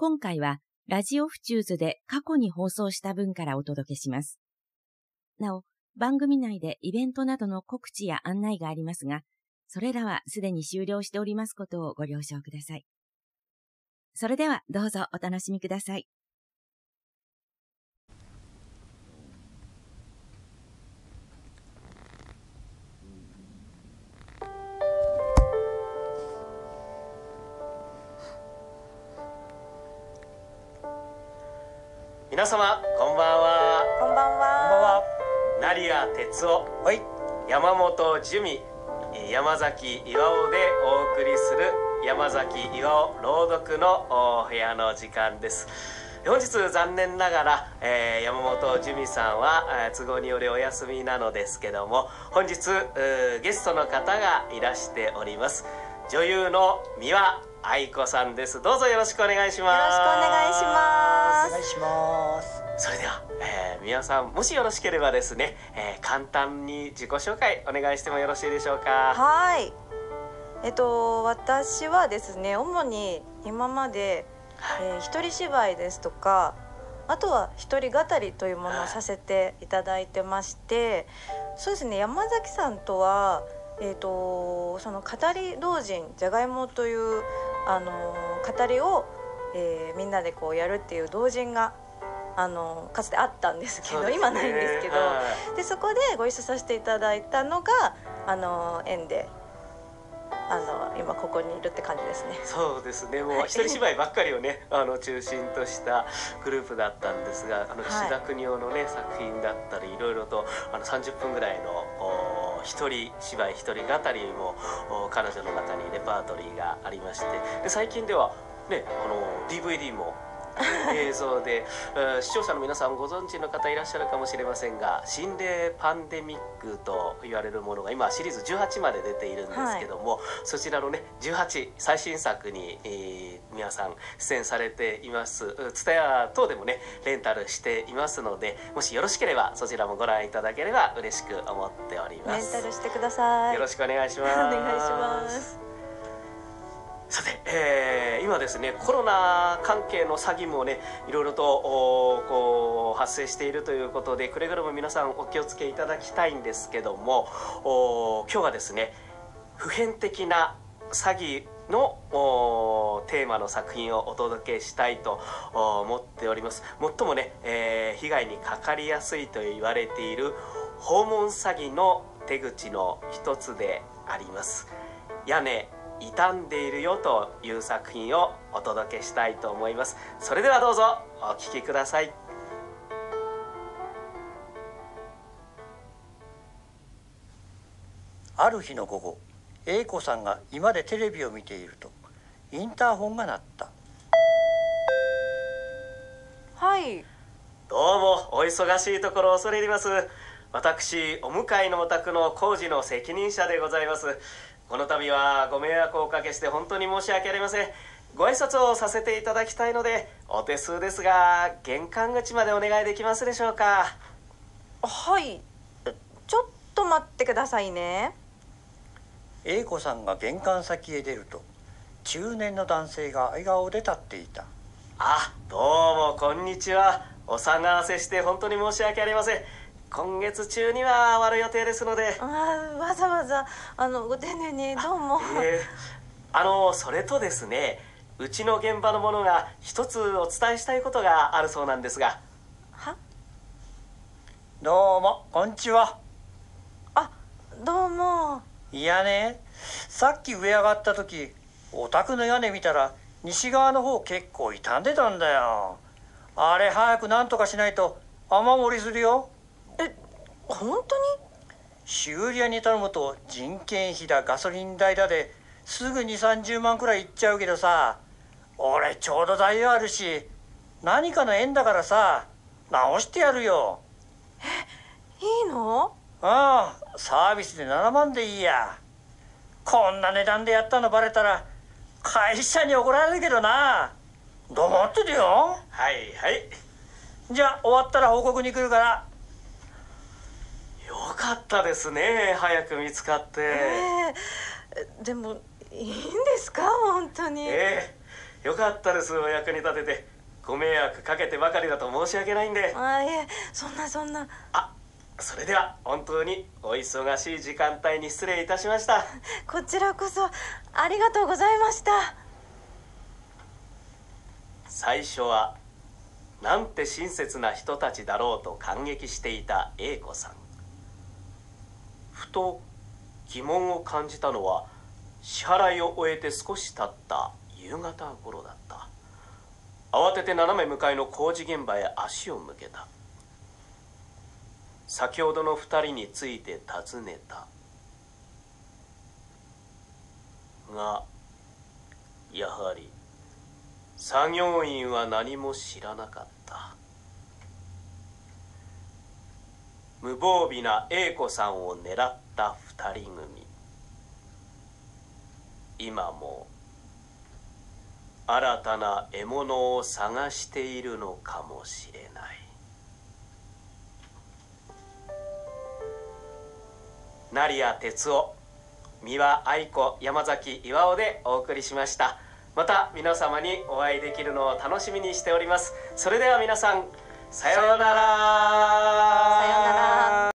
今回はラジオフチューズで過去に放送した分からお届けします。なお、番組内でイベントなどの告知や案内がありますが、それらはすでに終了しておりますことをご了承ください。それではどうぞお楽しみください。皆様こんばんは。こんばんは。成谷哲夫。はい。山本樹美山崎岩尾でお送りする山崎岩尾朗読のお部屋の時間です。本日残念ながら、えー山本樹美さんは、えー都合によりお休みなのですけども本日ゲストの方がいらしております。女優の三輪愛子さんです。どうぞよろしくお願いします。よろしくお願いします。お願いします。それでは、えー、皆さんもしよろしければですね、えー簡単に自己紹介お願いしてもよろしいでしょうか？はい。えっと私はですね主に今まで、えー一人芝居ですとかあとは一人語りというものをさせていただいてましてそうですね山崎さんとは、えー、とその語り同人「じゃがいも」という、あのー語りを、えーみんなでこうやるっていう同人が、あのーかつてあったんですけどね。今ないんですけど。はい。でそこでご一緒させていただいたのがあの縁であの今ここにいるって感じですね。そうですね。もうはい。一人芝居ばっかりをね あの中心としたグループだったんですがあのはい。岸田邦夫のね、作品だったりいろいろとあの30分ぐらいの一人芝居一人語りも彼女の中にレパートリーがありましてで最近ではねあの DVD も映像で、えー視聴者の皆さんご存知の方いらっしゃるかもしれませんが「心霊パンデミック」と言われるものが今シリーズ18まで出ているんですけども、そちらのね18最新作に、えー皆さん出演されていますツタヤ等でもねレンタルしていますのでもしよろしければそちらもご覧いただければ嬉しく思っておりまレンすタルしてください。よろしくお願いします お願いします。さて、えー今ですねコロナ関係の詐欺もねいろいろとおこう発生しているということでくれぐれも皆さんお気をつけいただきたいんですけどもお今日はですね普遍的な詐欺のおーテーマの作品をお届けしたいとおー思っております。最もね、えー被害にかかりやすいと言われている訪問詐欺の手口の一つであります。屋根傷んでいるよという作品をお届けしたいと思いますそれではどうぞお聴きくださいある日の午後、英子さんが居間でテレビを見ていると、インターホンが鳴った。はい。どうもお忙しいところ恐れ入ります私お向かいのお宅の工事の責任者でございますこの度はご迷惑をおかけして本当に申し訳ありませんご挨拶をさせていただきたいのでお手数ですが玄関口までお願いできますでしょうか？はい。ちょっと待ってくださいね。英子さんが玄関先へ出ると、中年の男性が笑顔で立っていた。あどうもこんにちはお騒がせして本当に申し訳ありません今月中には終わる予定ですのであーわざわざあのご丁寧にどうも。えーあのそれとですねうちの現場のものが一つお伝えしたいことがあるそうなんですがは？どうも、こんにちは。あどうも。いやね、さっき上上がった時、お宅の屋根見たら、西側の方結構傷んでたんだよ。あれ早くなんとかしないと雨漏りするよ。え本当に？修理屋に頼むと人件費だガソリン代だですぐ2 3 0万くらいいっちゃうけどさ俺ちょうど代用あるし何かの縁だからさ直してやるよ。いいの？ああサービスで7万でいいや。こんな値段でやったのバレたら会社に怒られるけどな。黙っててよ？はいはい。じゃあ終わったら報告に来るからよかったですね早く見つかって。えーでもいいんですか？本当に？ええよかったですお役に立てて。ご迷惑かけてばかりだと申し訳ないんで。あいえそんなそんな。あそれでは本当にお忙しい時間帯に失礼いたしました。こちらこそありがとうございました。最初はなんて親切な人たちだろうと感激していた A 子さんと疑問を感じたのは支払いを終えて少し経った夕方頃だった。慌てて斜め向かいの工事現場へ足を向けた。先ほどの二人について尋ねた。がやはり作業員は何も知らなかった。無防備な A 子さんを狙った二人組。今も新たな獲物を探しているのかもしれない。成谷哲夫三輪愛子山崎巌でお送りしました。また皆様にお会いできるのを楽しみにしております。それでは皆さんさようなら。さようなら。